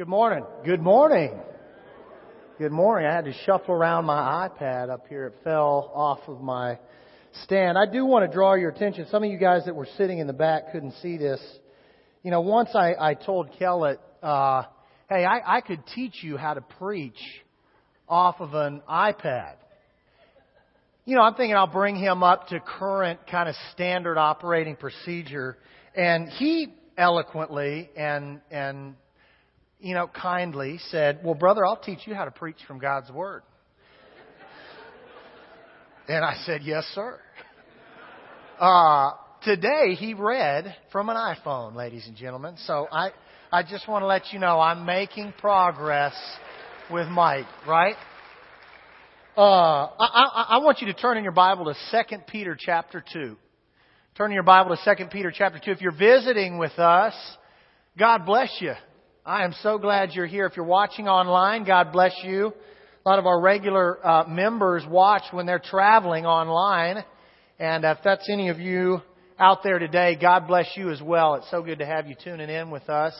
Good morning. Good morning. Good morning. I had to shuffle around my iPad up here. It fell off of my stand. I do want to draw your attention. Some of you guys that were sitting in the back couldn't see this. You know, once I, I told Kellett, uh, hey, I, I could teach you how to preach off of an iPad. You know, I'm thinking I'll bring him up to current kind of standard operating procedure. And he eloquently and, and, you know, kindly said, well, brother, I'll teach you how to preach from God's Word. and I said, yes, sir. Uh, today he read from an iPhone, ladies and gentlemen. So I, I just want to let you know I'm making progress with Mike, right? Uh, I, I, I want you to turn in your Bible to 2 Peter chapter 2. Turn in your Bible to 2 Peter chapter 2. If you're visiting with us, God bless you. I am so glad you're here. If you're watching online, God bless you. A lot of our regular uh, members watch when they're traveling online. And if that's any of you out there today, God bless you as well. It's so good to have you tuning in with us.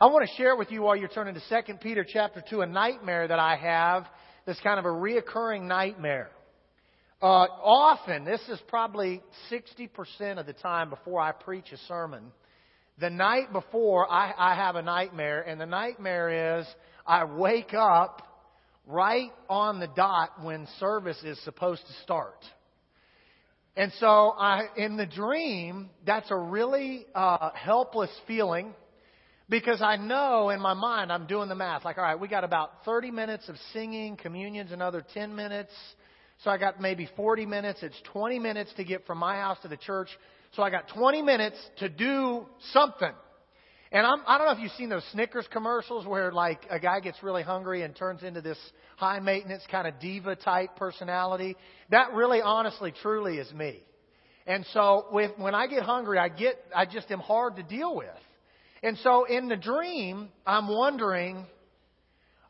I want to share with you while you're turning to 2 Peter chapter 2 a nightmare that I have that's kind of a reoccurring nightmare. Uh, often, this is probably 60% of the time before I preach a sermon. The night before, I, I have a nightmare, and the nightmare is I wake up right on the dot when service is supposed to start. And so, I, in the dream, that's a really uh, helpless feeling because I know in my mind I'm doing the math. Like, all right, we got about 30 minutes of singing, communions, another 10 minutes. So I got maybe 40 minutes. It's 20 minutes to get from my house to the church. So I got 20 minutes to do something. And I'm, I don't know if you've seen those Snickers commercials where like a guy gets really hungry and turns into this high maintenance kind of diva type personality. That really honestly truly is me. And so with, when I get hungry, I get, I just am hard to deal with. And so in the dream, I'm wondering,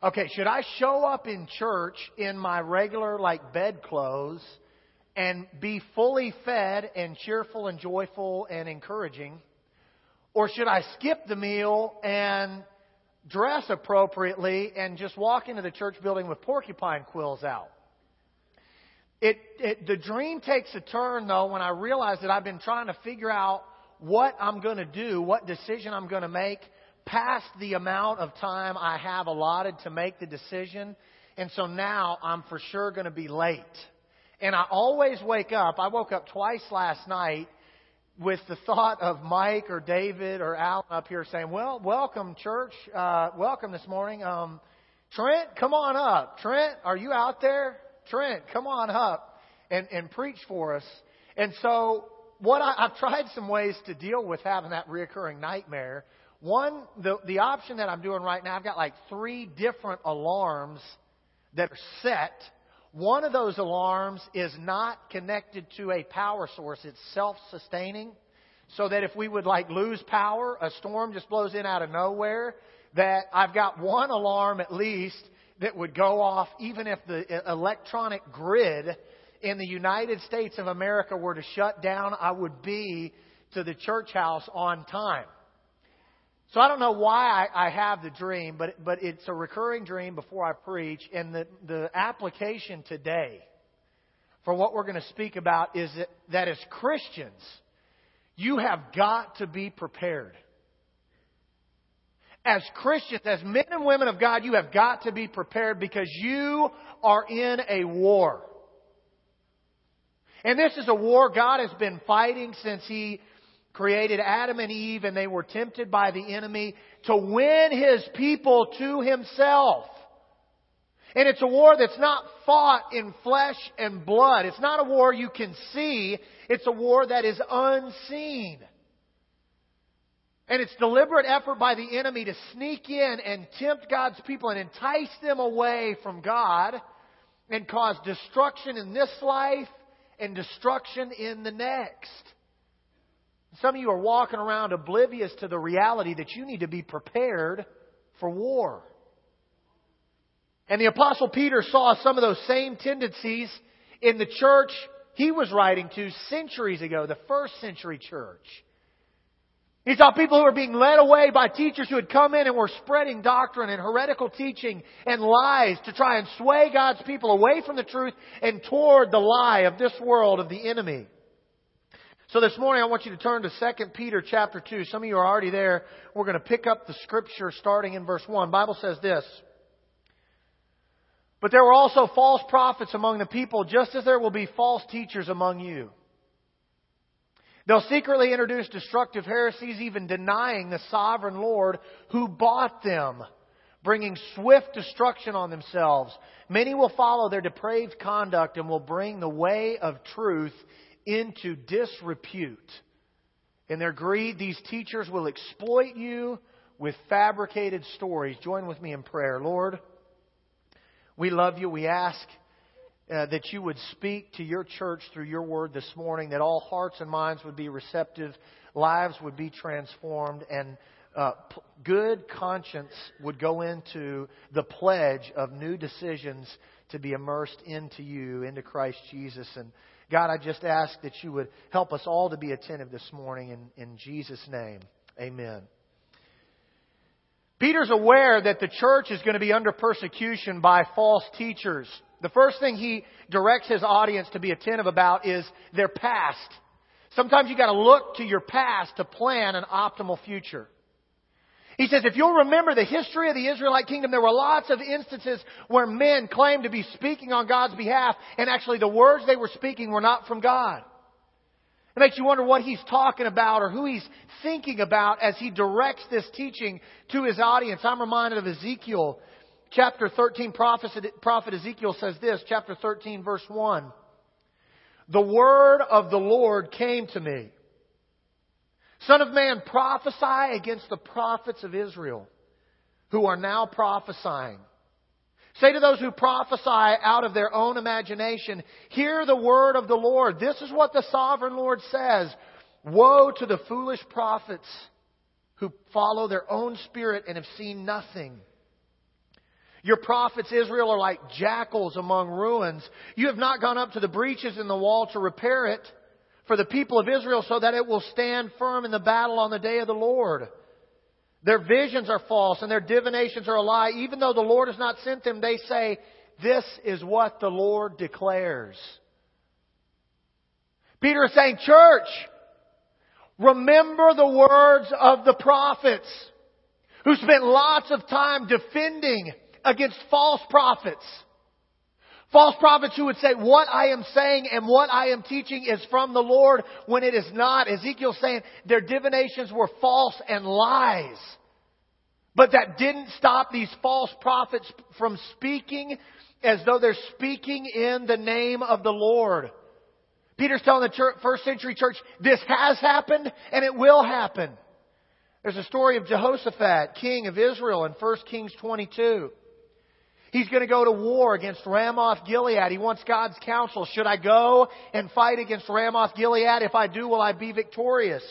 okay, should I show up in church in my regular like bed clothes and be fully fed and cheerful and joyful and encouraging? Or should I skip the meal and dress appropriately and just walk into the church building with porcupine quills out? It, it, the dream takes a turn though when I realize that I've been trying to figure out what I'm going to do, what decision I'm going to make, past the amount of time I have allotted to make the decision. And so now I'm for sure going to be late. And I always wake up, I woke up twice last night with the thought of Mike or David or Alan up here saying, well, welcome church, uh, welcome this morning. Um, Trent, come on up. Trent, are you out there? Trent, come on up and, and preach for us. And so what I, I've tried some ways to deal with having that reoccurring nightmare. One, the, the option that I'm doing right now, I've got like three different alarms that are set. One of those alarms is not connected to a power source. It's self-sustaining. So that if we would like lose power, a storm just blows in out of nowhere, that I've got one alarm at least that would go off even if the electronic grid in the United States of America were to shut down, I would be to the church house on time. So I don't know why I, I have the dream, but, but it's a recurring dream before I preach. And the, the application today for what we're going to speak about is that, that as Christians, you have got to be prepared. As Christians, as men and women of God, you have got to be prepared because you are in a war. And this is a war God has been fighting since He created Adam and Eve and they were tempted by the enemy to win His people to Himself. And it's a war that's not fought in flesh and blood. It's not a war you can see. It's a war that is unseen. And it's deliberate effort by the enemy to sneak in and tempt God's people and entice them away from God and cause destruction in this life and destruction in the next. Some of you are walking around oblivious to the reality that you need to be prepared for war. And the Apostle Peter saw some of those same tendencies in the church he was writing to centuries ago, the first century church. He saw people who were being led away by teachers who had come in and were spreading doctrine and heretical teaching and lies to try and sway God's people away from the truth and toward the lie of this world of the enemy. So this morning I want you to turn to 2 Peter chapter 2. Some of you are already there. We're going to pick up the scripture starting in verse 1. The Bible says this. But there were also false prophets among the people, just as there will be false teachers among you. They'll secretly introduce destructive heresies, even denying the sovereign Lord who bought them, bringing swift destruction on themselves. Many will follow their depraved conduct and will bring the way of truth into disrepute. In their greed, these teachers will exploit you with fabricated stories. Join with me in prayer. Lord, we love you. We ask uh, that you would speak to your church through your word this morning, that all hearts and minds would be receptive, lives would be transformed, and uh, p- good conscience would go into the pledge of new decisions to be immersed into you, into Christ Jesus. And God, I just ask that you would help us all to be attentive this morning in, in Jesus' name. Amen. Peter's aware that the church is going to be under persecution by false teachers. The first thing he directs his audience to be attentive about is their past. Sometimes you gotta look to your past to plan an optimal future. He says, if you'll remember the history of the Israelite kingdom, there were lots of instances where men claimed to be speaking on God's behalf, and actually the words they were speaking were not from God. It makes you wonder what he's talking about or who he's thinking about as he directs this teaching to his audience. I'm reminded of Ezekiel chapter 13. Prophet, Ezekiel says this, chapter 13 verse 1. The word of the Lord came to me. Son of man, prophesy against the prophets of Israel who are now prophesying. Say to those who prophesy out of their own imagination, hear the word of the Lord. This is what the sovereign Lord says. Woe to the foolish prophets who follow their own spirit and have seen nothing. Your prophets, Israel, are like jackals among ruins. You have not gone up to the breaches in the wall to repair it for the people of Israel so that it will stand firm in the battle on the day of the Lord. Their visions are false and their divinations are a lie. Even though the Lord has not sent them, they say, this is what the Lord declares. Peter is saying, church, remember the words of the prophets who spent lots of time defending against false prophets. False prophets who would say, what I am saying and what I am teaching is from the Lord when it is not. Ezekiel saying their divinations were false and lies. But that didn't stop these false prophets from speaking as though they're speaking in the name of the Lord. Peter's telling the church, first century church, this has happened and it will happen. There's a story of Jehoshaphat, king of Israel in 1 Kings 22. He's going to go to war against Ramoth Gilead. He wants God's counsel. Should I go and fight against Ramoth Gilead? If I do, will I be victorious?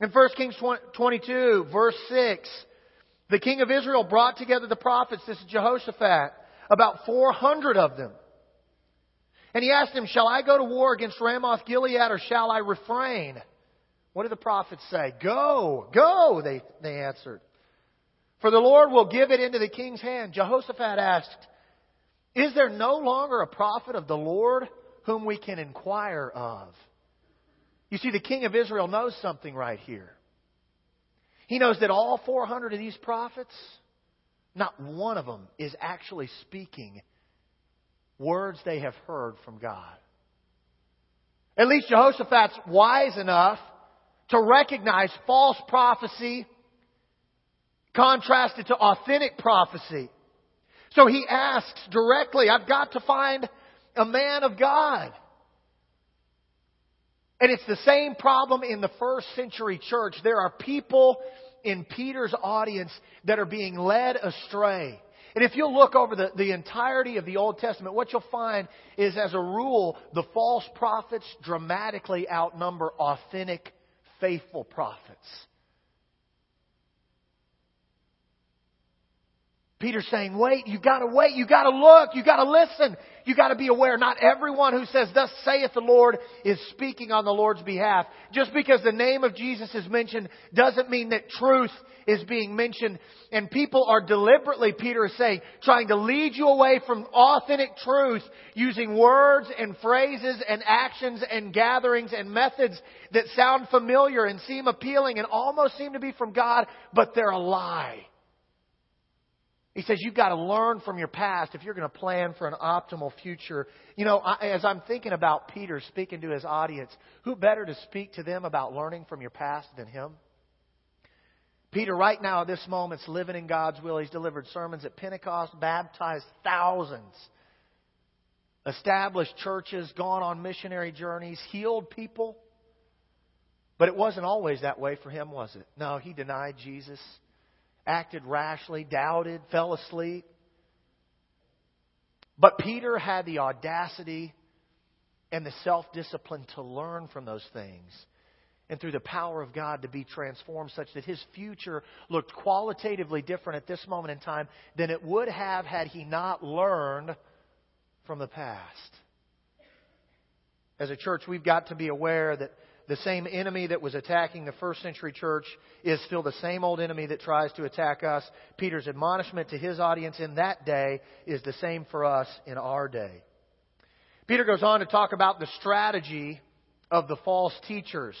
In 1 Kings 22, verse 6, the king of Israel brought together the prophets, this is Jehoshaphat, about 400 of them. And he asked him, Shall I go to war against Ramoth Gilead or shall I refrain? What did the prophets say? Go, go, they, they answered. For the Lord will give it into the king's hand. Jehoshaphat asked, Is there no longer a prophet of the Lord whom we can inquire of? You see, the king of Israel knows something right here. He knows that all 400 of these prophets, not one of them is actually speaking words they have heard from God. At least Jehoshaphat's wise enough to recognize false prophecy contrasted to authentic prophecy. So he asks directly, I've got to find a man of God. And it's the same problem in the first century church. There are people in Peter's audience that are being led astray. And if you'll look over the, the entirety of the Old Testament, what you'll find is, as a rule, the false prophets dramatically outnumber authentic, faithful prophets. Peter's saying, wait, you've gotta wait, you've gotta look, you've gotta listen, you've gotta be aware. Not everyone who says, thus saith the Lord, is speaking on the Lord's behalf. Just because the name of Jesus is mentioned doesn't mean that truth is being mentioned. And people are deliberately, Peter is saying, trying to lead you away from authentic truth using words and phrases and actions and gatherings and methods that sound familiar and seem appealing and almost seem to be from God, but they're a lie. He says you've got to learn from your past if you're going to plan for an optimal future. You know, as I'm thinking about Peter speaking to his audience, who better to speak to them about learning from your past than him? Peter, right now at this moment, is living in God's will. He's delivered sermons at Pentecost, baptized thousands, established churches, gone on missionary journeys, healed people. But it wasn't always that way for him, was it? No, he denied Jesus acted rashly, doubted, fell asleep. But Peter had the audacity and the self discipline to learn from those things. And through the power of God to be transformed such that his future looked qualitatively different at this moment in time than it would have had he not learned from the past. As a church, we've got to be aware that the same enemy that was attacking the first century church is still the same old enemy that tries to attack us. Peter's admonishment to his audience in that day is the same for us in our day. Peter goes on to talk about the strategy of the false teachers.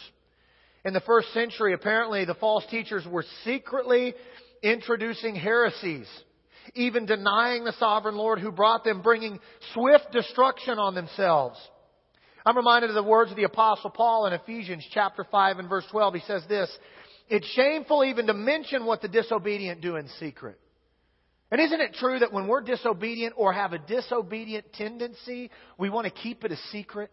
In the first century, apparently, the false teachers were secretly introducing heresies, even denying the sovereign Lord who brought them, bringing swift destruction on themselves. I'm reminded of the words of the apostle Paul in Ephesians chapter 5 and verse 12. He says this, it's shameful even to mention what the disobedient do in secret. And isn't it true that when we're disobedient or have a disobedient tendency, we want to keep it a secret?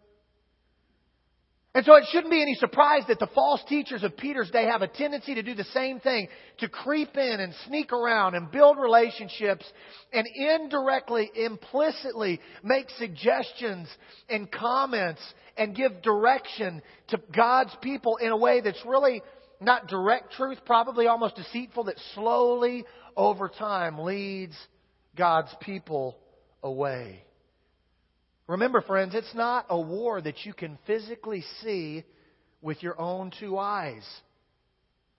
And so it shouldn't be any surprise that the false teachers of Peter's day have a tendency to do the same thing, to creep in and sneak around and build relationships and indirectly, implicitly make suggestions and comments and give direction to God's people in a way that's really not direct truth, probably almost deceitful, that slowly over time leads God's people away. Remember, friends, it's not a war that you can physically see with your own two eyes.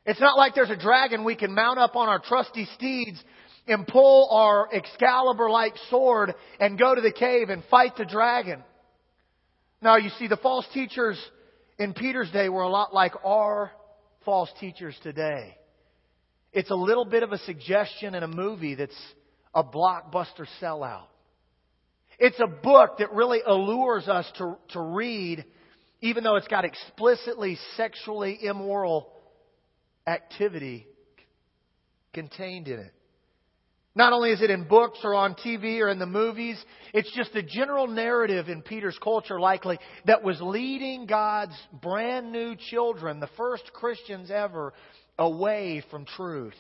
It's not like there's a dragon we can mount up on our trusty steeds and pull our Excalibur like sword and go to the cave and fight the dragon. Now, you see, the false teachers in Peter's day were a lot like our false teachers today. It's a little bit of a suggestion in a movie that's a blockbuster sellout. It's a book that really allures us to, to read, even though it's got explicitly sexually immoral activity contained in it. Not only is it in books or on TV or in the movies, it's just the general narrative in Peter's culture, likely, that was leading God's brand new children, the first Christians ever, away from truth.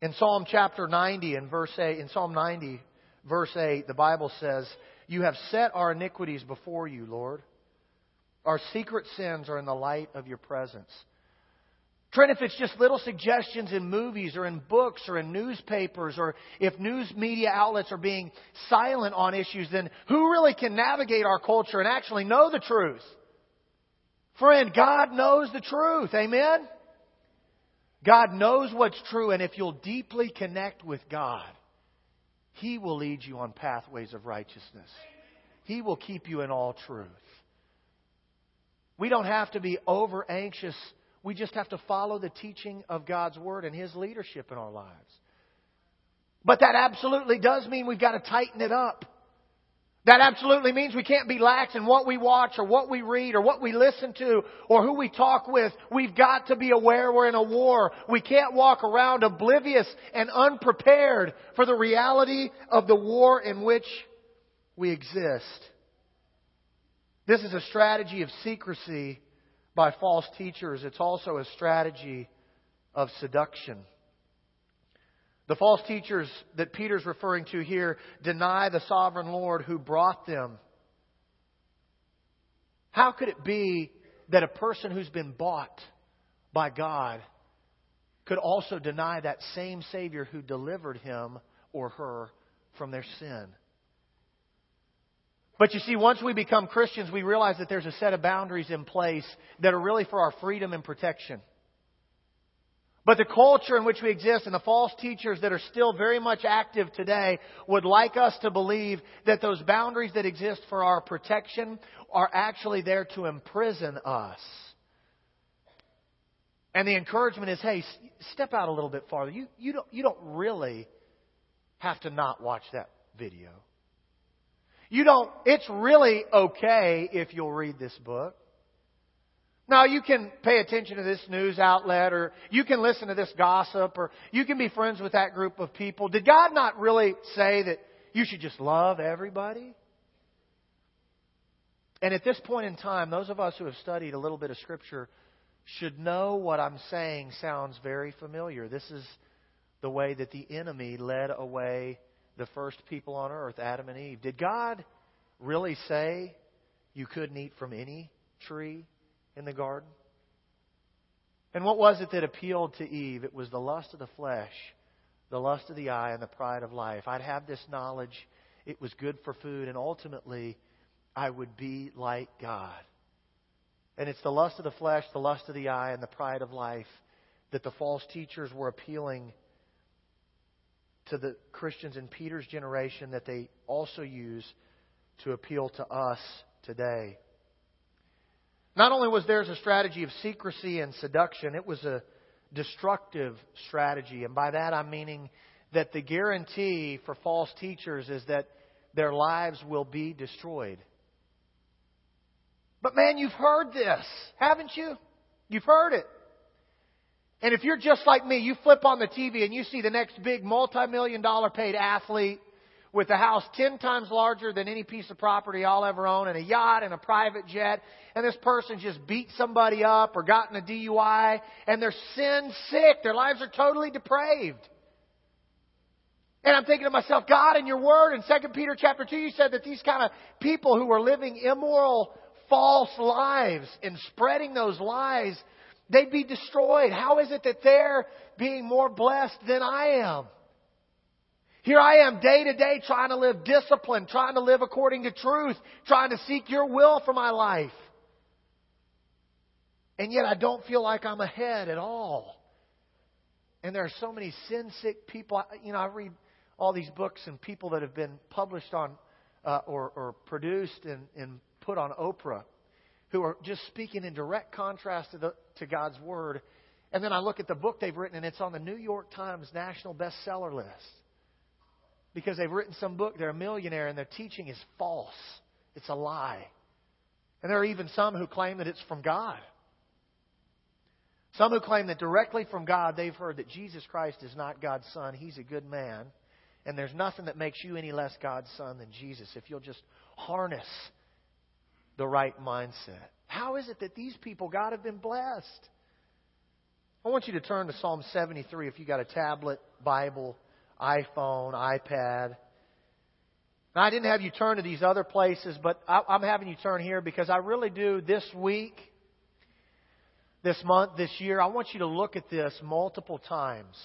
In Psalm chapter 90 and verse 8, in Psalm 90, verse 8, the Bible says, You have set our iniquities before you, Lord. Our secret sins are in the light of your presence. Trent, if it's just little suggestions in movies or in books or in newspapers or if news media outlets are being silent on issues, then who really can navigate our culture and actually know the truth? Friend, God knows the truth. Amen? God knows what's true, and if you'll deeply connect with God, he will lead you on pathways of righteousness. He will keep you in all truth. We don't have to be over anxious. We just have to follow the teaching of God's Word and His leadership in our lives. But that absolutely does mean we've got to tighten it up. That absolutely means we can't be lax in what we watch or what we read or what we listen to or who we talk with. We've got to be aware we're in a war. We can't walk around oblivious and unprepared for the reality of the war in which we exist. This is a strategy of secrecy by false teachers. It's also a strategy of seduction. The false teachers that Peter's referring to here deny the sovereign Lord who brought them. How could it be that a person who's been bought by God could also deny that same Savior who delivered him or her from their sin. But you see, once we become Christians, we realize that there's a set of boundaries in place that are really for our freedom and protection. But the culture in which we exist and the false teachers that are still very much active today would like us to believe that those boundaries that exist for our protection are actually there to imprison us. And the encouragement is, hey, step out a little bit farther. You, you, don't, you don't really have to not watch that video. You don't, it's really okay if you'll read this book. Now, you can pay attention to this news outlet, or you can listen to this gossip, or you can be friends with that group of people. Did God not really say that you should just love everybody? And at this point in time, those of us who have studied a little bit of Scripture should know what I'm saying sounds very familiar. This is the way that the enemy led away the first people on earth, Adam and Eve. Did God really say you couldn't eat from any tree in the garden? And what was it that appealed to Eve? It was the lust of the flesh, the lust of the eye, and the pride of life. I'd have this knowledge. It was good for food, and ultimately, I would be like God. And it's the lust of the flesh, the lust of the eye, and the pride of life that the false teachers were appealing to the Christians in Peter's generation that they also use to appeal to us today. Not only was theirs a strategy of secrecy and seduction, it was a destructive strategy. And by that I'm meaning that the guarantee for false teachers is that their lives will be destroyed. But man, you've heard this, haven't you? You've heard it. And if you're just like me, you flip on the TV and you see the next big multi-million dollar paid athlete with a house ten times larger than any piece of property I'll ever own and a yacht and a private jet and this person just beat somebody up or gotten a DUI and they're sin sick. Their lives are totally depraved. And I'm thinking to myself, God, in your word in 2 Peter chapter 2, you said that these kind of people who are living immoral, false lives and spreading those lies, they'd be destroyed. How is it that they're being more blessed than I am? Here I am day to day trying to live disciplined, trying to live according to truth, trying to seek your will for my life. And yet I don't feel like I'm ahead at all. And there are so many sin sick people. You know, I read all these books and people that have been published on uh, or, or produced and, and put on Oprah who are just speaking in direct contrast to, the, to God's Word. And then I look at the book they've written, and it's on the New York Times national bestseller list because they've written some book. They're a millionaire and their teaching is false. It's a lie. And there are even some who claim that it's from God. Some who claim that directly from God they've heard that Jesus Christ is not God's Son. He's a good man. And there's nothing that makes you any less God's Son than Jesus if you'll just harness the right mindset. How is it that these people, God, have been blessed? I want you to turn to Psalm 73 if you got a tablet, Bible, iPhone, iPad. Now, I didn't have you turn to these other places, but I, I'm having you turn here because I really do this week, this month, this year, I want you to look at this multiple times.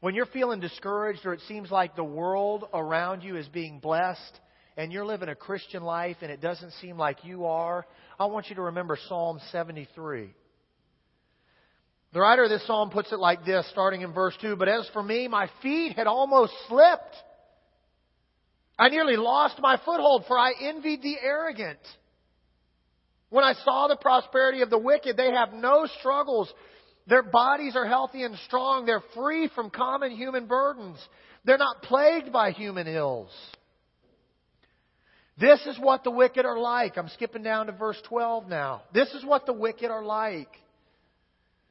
When you're feeling discouraged or it seems like the world around you is being blessed and you're living a Christian life and it doesn't seem like you are, I want you to remember Psalm 73. The writer of this psalm puts it like this, starting in verse 2 But as for me, my feet had almost slipped. I nearly lost my foothold, for I envied the arrogant. When I saw the prosperity of the wicked, they have no struggles. Their bodies are healthy and strong. They're free from common human burdens. They're not plagued by human ills. This is what the wicked are like. I'm skipping down to verse 12 now. This is what the wicked are like.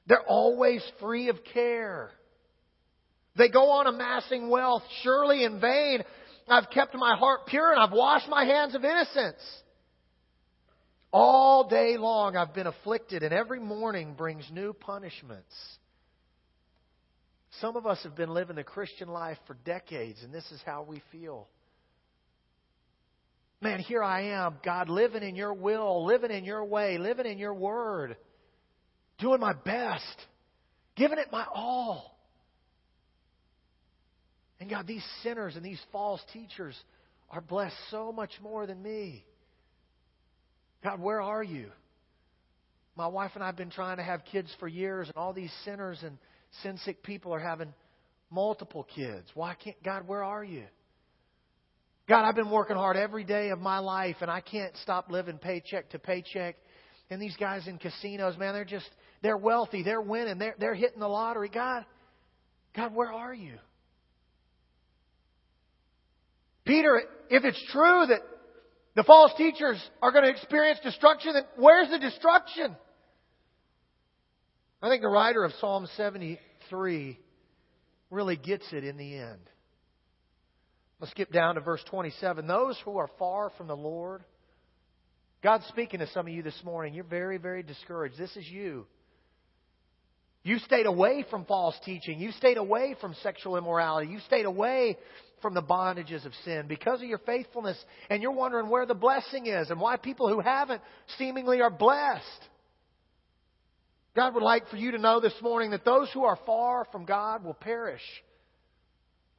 They're always free of care. They go on amassing wealth, surely in vain. I've kept my heart pure and I've washed my hands of innocence. All day long I've been afflicted, and every morning brings new punishments. Some of us have been living the Christian life for decades, and this is how we feel. Man, here I am, God, living in your will, living in your way, living in your word doing my best. Giving it my all. And God, these sinners and these false teachers are blessed so much more than me. God, where are you? My wife and I have been trying to have kids for years, and all these sinners and sin sick people are having multiple kids. Why can't, God, where are you? God, I've been working hard every day of my life, and I can't stop living paycheck to paycheck. And these guys in casinos, man, they're just, they're wealthy, they're winning, they're, they're hitting the lottery. God, God, where are you? Peter, if it's true that the false teachers are going to experience destruction, then where's the destruction? I think the writer of Psalm 73 really gets it in the end. Let's skip down to verse 27. Those who are far from the Lord, God's speaking to some of you this morning. You're very, very discouraged. This is you. You stayed away from false teaching. You stayed away from sexual immorality. You stayed away from the bondages of sin because of your faithfulness. And you're wondering where the blessing is and why people who haven't seemingly are blessed. God would like for you to know this morning that those who are far from God will perish.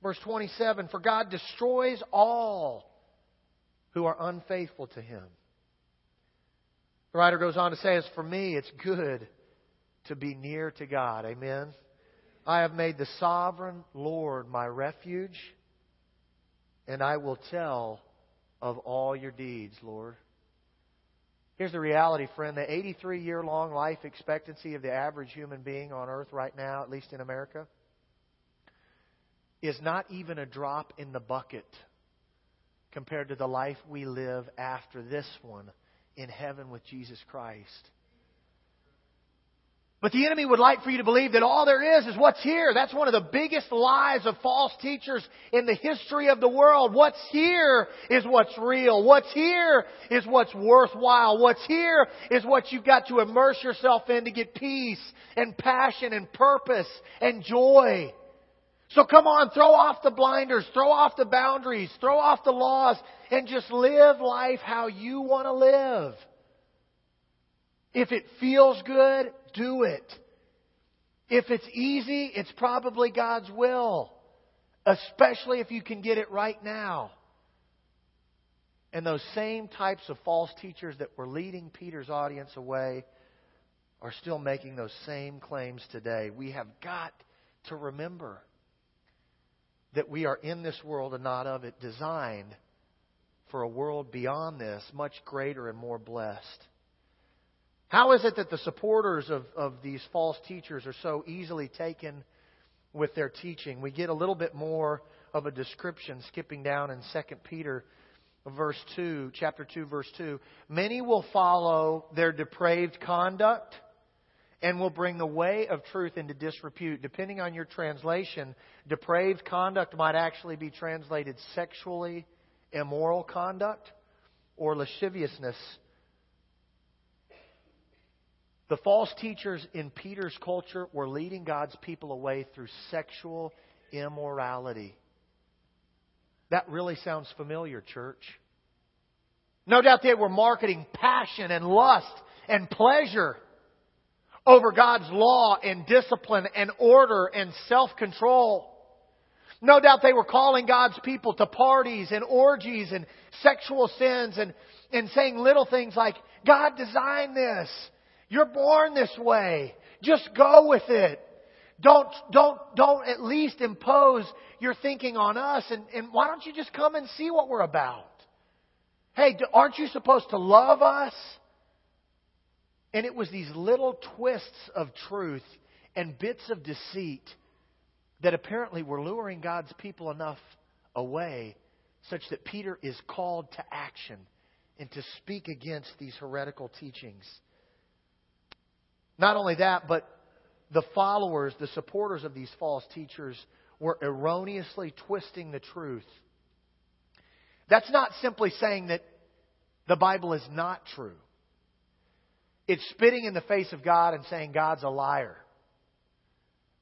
Verse 27 For God destroys all who are unfaithful to Him. The writer goes on to say, As for me, it's good to be near to God. Amen. I have made the sovereign Lord my refuge, and I will tell of all your deeds, Lord. Here's the reality, friend. The 83 year long life expectancy of the average human being on earth right now, at least in America, is not even a drop in the bucket compared to the life we live after this one in heaven with Jesus Christ. But the enemy would like for you to believe that all there is is what's here. That's one of the biggest lies of false teachers in the history of the world. What's here is what's real. What's here is what's worthwhile. What's here is what you've got to immerse yourself in to get peace and passion and purpose and joy. So come on, throw off the blinders, throw off the boundaries, throw off the laws, and just live life how you want to live. If it feels good, do it. If it's easy, it's probably God's will, especially if you can get it right now. And those same types of false teachers that were leading Peter's audience away are still making those same claims today. We have got to remember that we are in this world and not of it, designed for a world beyond this, much greater and more blessed. How is it that the supporters of, of these false teachers are so easily taken with their teaching? We get a little bit more of a description skipping down in 2 Peter verse 2, chapter 2 verse 2. Many will follow their depraved conduct and will bring the way of truth into disrepute. Depending on your translation, depraved conduct might actually be translated sexually immoral conduct or lasciviousness the false teachers in Peter's culture were leading God's people away through sexual immorality. That really sounds familiar, church. No doubt they were marketing passion and lust and pleasure over God's law and discipline and order and self-control. No doubt they were calling God's people to parties and orgies and sexual sins and, and saying little things like, God designed this. You're born this way. Just go with it. Don't, don't, don't at least impose your thinking on us and, and why don't you just come and see what we're about? Hey, aren't you supposed to love us? And it was these little twists of truth and bits of deceit that apparently were luring God's people enough away such that Peter is called to action and to speak against these heretical teachings. Not only that, but the followers, the supporters of these false teachers, were erroneously twisting the truth. That's not simply saying that the Bible is not true. It's spitting in the face of God and saying God's a liar.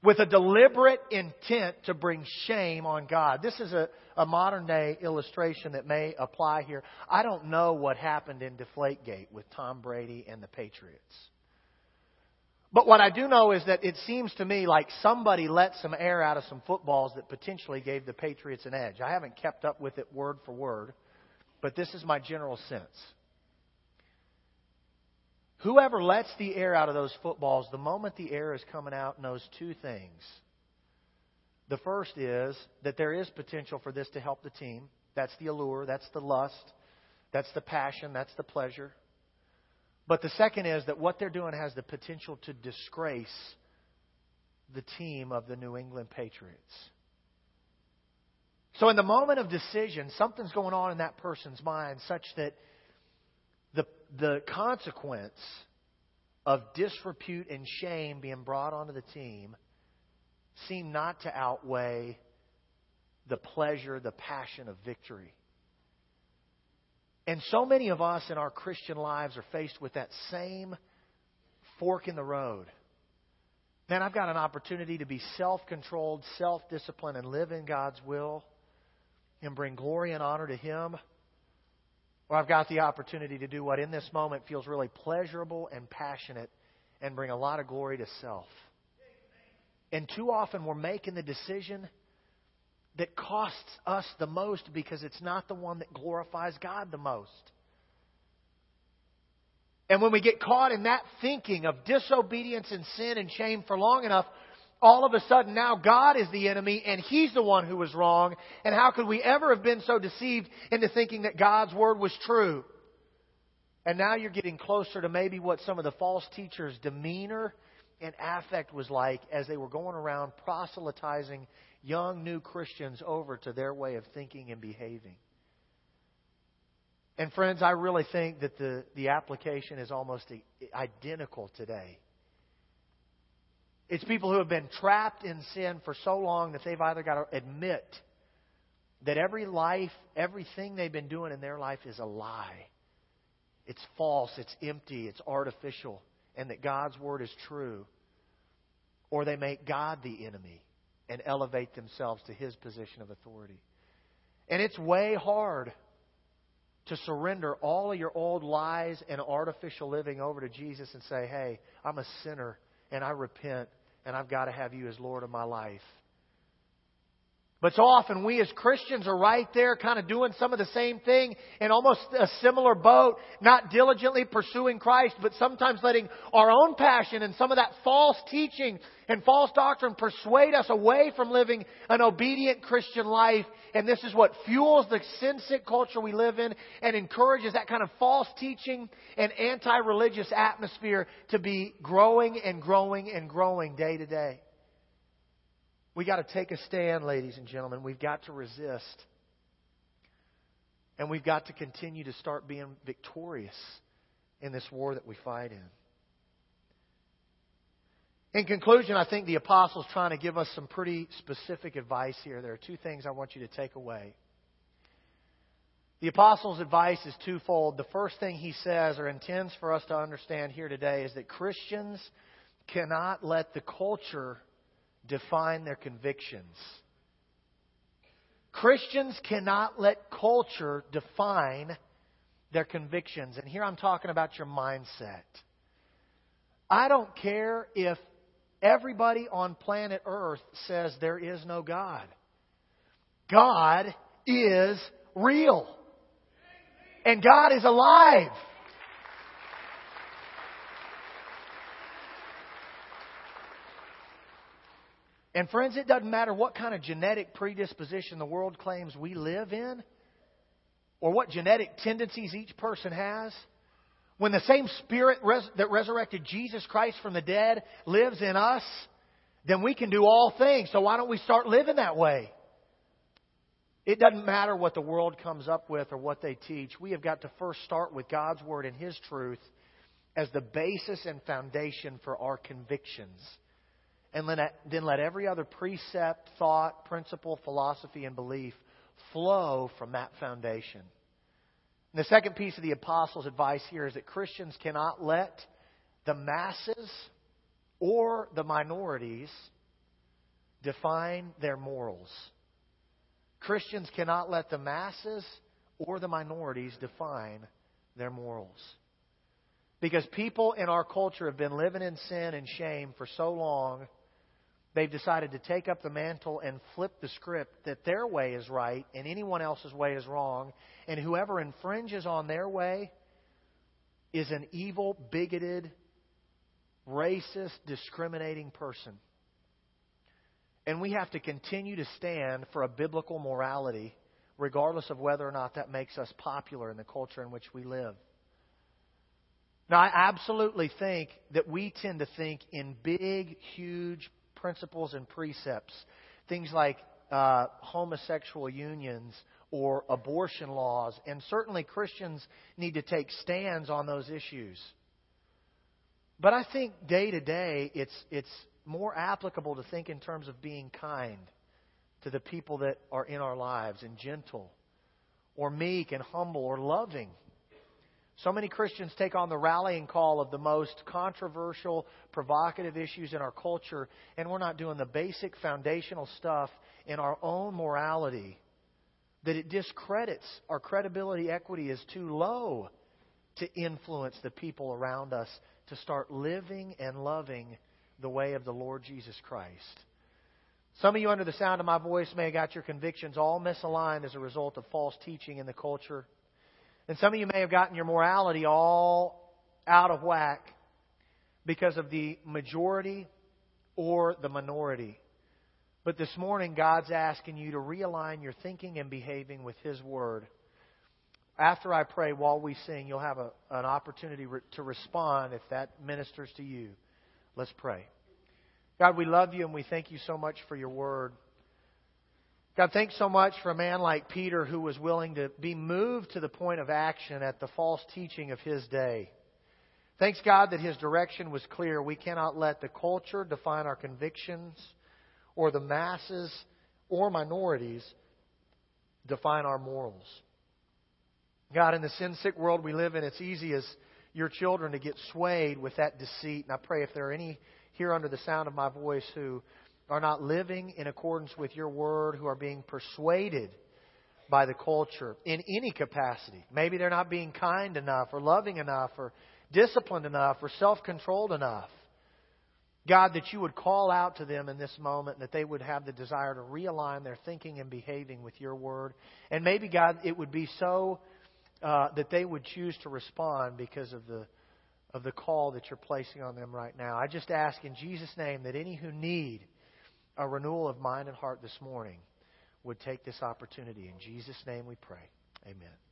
With a deliberate intent to bring shame on God. This is a, a modern day illustration that may apply here. I don't know what happened in Deflategate with Tom Brady and the Patriots. But what I do know is that it seems to me like somebody let some air out of some footballs that potentially gave the Patriots an edge. I haven't kept up with it word for word, but this is my general sense. Whoever lets the air out of those footballs, the moment the air is coming out, knows two things. The first is that there is potential for this to help the team. That's the allure, that's the lust, that's the passion, that's the pleasure. But the second is that what they're doing has the potential to disgrace the team of the New England Patriots. So, in the moment of decision, something's going on in that person's mind such that the, the consequence of disrepute and shame being brought onto the team seem not to outweigh the pleasure, the passion of victory. And so many of us in our Christian lives are faced with that same fork in the road. Man, I've got an opportunity to be self controlled, self disciplined, and live in God's will and bring glory and honor to Him. Or I've got the opportunity to do what in this moment feels really pleasurable and passionate and bring a lot of glory to self. And too often we're making the decision that costs us the most because it's not the one that glorifies God the most. And when we get caught in that thinking of disobedience and sin and shame for long enough, all of a sudden now God is the enemy and He's the one who was wrong. And how could we ever have been so deceived into thinking that God's Word was true? And now you're getting closer to maybe what some of the false teachers' demeanor and affect was like as they were going around proselytizing young new Christians over to their way of thinking and behaving. And friends, I really think that the, the application is almost identical today. It's people who have been trapped in sin for so long that they've either got to admit that every life, everything they've been doing in their life is a lie. It's false, it's empty, it's artificial, and that God's Word is true. Or they make God the enemy and elevate themselves to his position of authority. And it's way hard to surrender all of your old lies and artificial living over to Jesus and say, hey, I'm a sinner and I repent and I've got to have you as Lord of my life. But so often we as Christians are right there kind of doing some of the same thing in almost a similar boat, not diligently pursuing Christ, but sometimes letting our own passion and some of that false teaching and false doctrine persuade us away from living an obedient Christian life. And this is what fuels the sin sick culture we live in and encourages that kind of false teaching and anti religious atmosphere to be growing and growing and growing day to day. We got to take a stand, ladies and gentlemen. We've got to resist. And we've got to continue to start being victorious in this war that we fight in. In conclusion, I think the apostle's trying to give us some pretty specific advice here. There are two things I want you to take away. The apostle's advice is twofold. The first thing he says or intends for us to understand here today is that Christians cannot let the culture define their convictions. Christians cannot let culture define their convictions. And here I'm talking about your mindset. I don't care if everybody on planet Earth says there is no God. God is real. And God is alive. And friends, it doesn't matter what kind of genetic predisposition the world claims we live in, or what genetic tendencies each person has. When the same Spirit res- that resurrected Jesus Christ from the dead lives in us, then we can do all things. So why don't we start living that way? It doesn't matter what the world comes up with or what they teach. We have got to first start with God's Word and His truth as the basis and foundation for our convictions and then let every other precept, thought, principle, philosophy, and belief flow from that foundation. And the second piece of the apostles' advice here is that Christians cannot let the masses or the minorities define their morals. Christians cannot let the masses or the minorities define their morals. Because people in our culture have been living in sin and shame for so long, they've decided to take up the mantle and flip the script that their way is right and anyone else's way is wrong. And whoever infringes on their way is an evil, bigoted, racist, discriminating person. And we have to continue to stand for a biblical morality, regardless of whether or not that makes us popular in the culture in which we live. Now, I absolutely think that we tend to think in big, huge principles and precepts. Things like uh, homosexual unions or abortion laws. And certainly Christians need to take stands on those issues. But I think day to day, it's, it's more applicable to think in terms of being kind to the people that are in our lives and gentle or meek and humble or loving so many Christians take on the rallying call of the most controversial, provocative issues in our culture, and we're not doing the basic foundational stuff in our own morality that it discredits our credibility equity is too low to influence the people around us to start living and loving the way of the Lord Jesus Christ. Some of you, under the sound of my voice, may have got your convictions all misaligned as a result of false teaching in the culture. And some of you may have gotten your morality all out of whack because of the majority or the minority. But this morning, God's asking you to realign your thinking and behaving with His Word. After I pray, while we sing, you'll have a, an opportunity re- to respond if that ministers to you. Let's pray. God, we love you and we thank you so much for your Word. God, thanks so much for a man like Peter who was willing to be moved to the point of action at the false teaching of his day. Thanks, God, that his direction was clear. We cannot let the culture define our convictions or the masses or minorities define our morals. God, in the sin sick world we live in, it's easy as your children to get swayed with that deceit. And I pray if there are any here under the sound of my voice who are not living in accordance with your word, who are being persuaded by the culture in any capacity. Maybe they're not being kind enough or loving enough or disciplined enough or self controlled enough. God, that you would call out to them in this moment, that they would have the desire to realign their thinking and behaving with your word. And maybe, God, it would be so uh, that they would choose to respond because of the, of the call that you're placing on them right now. I just ask in Jesus' name that any who need a renewal of mind and heart this morning would take this opportunity. In Jesus' name we pray. Amen.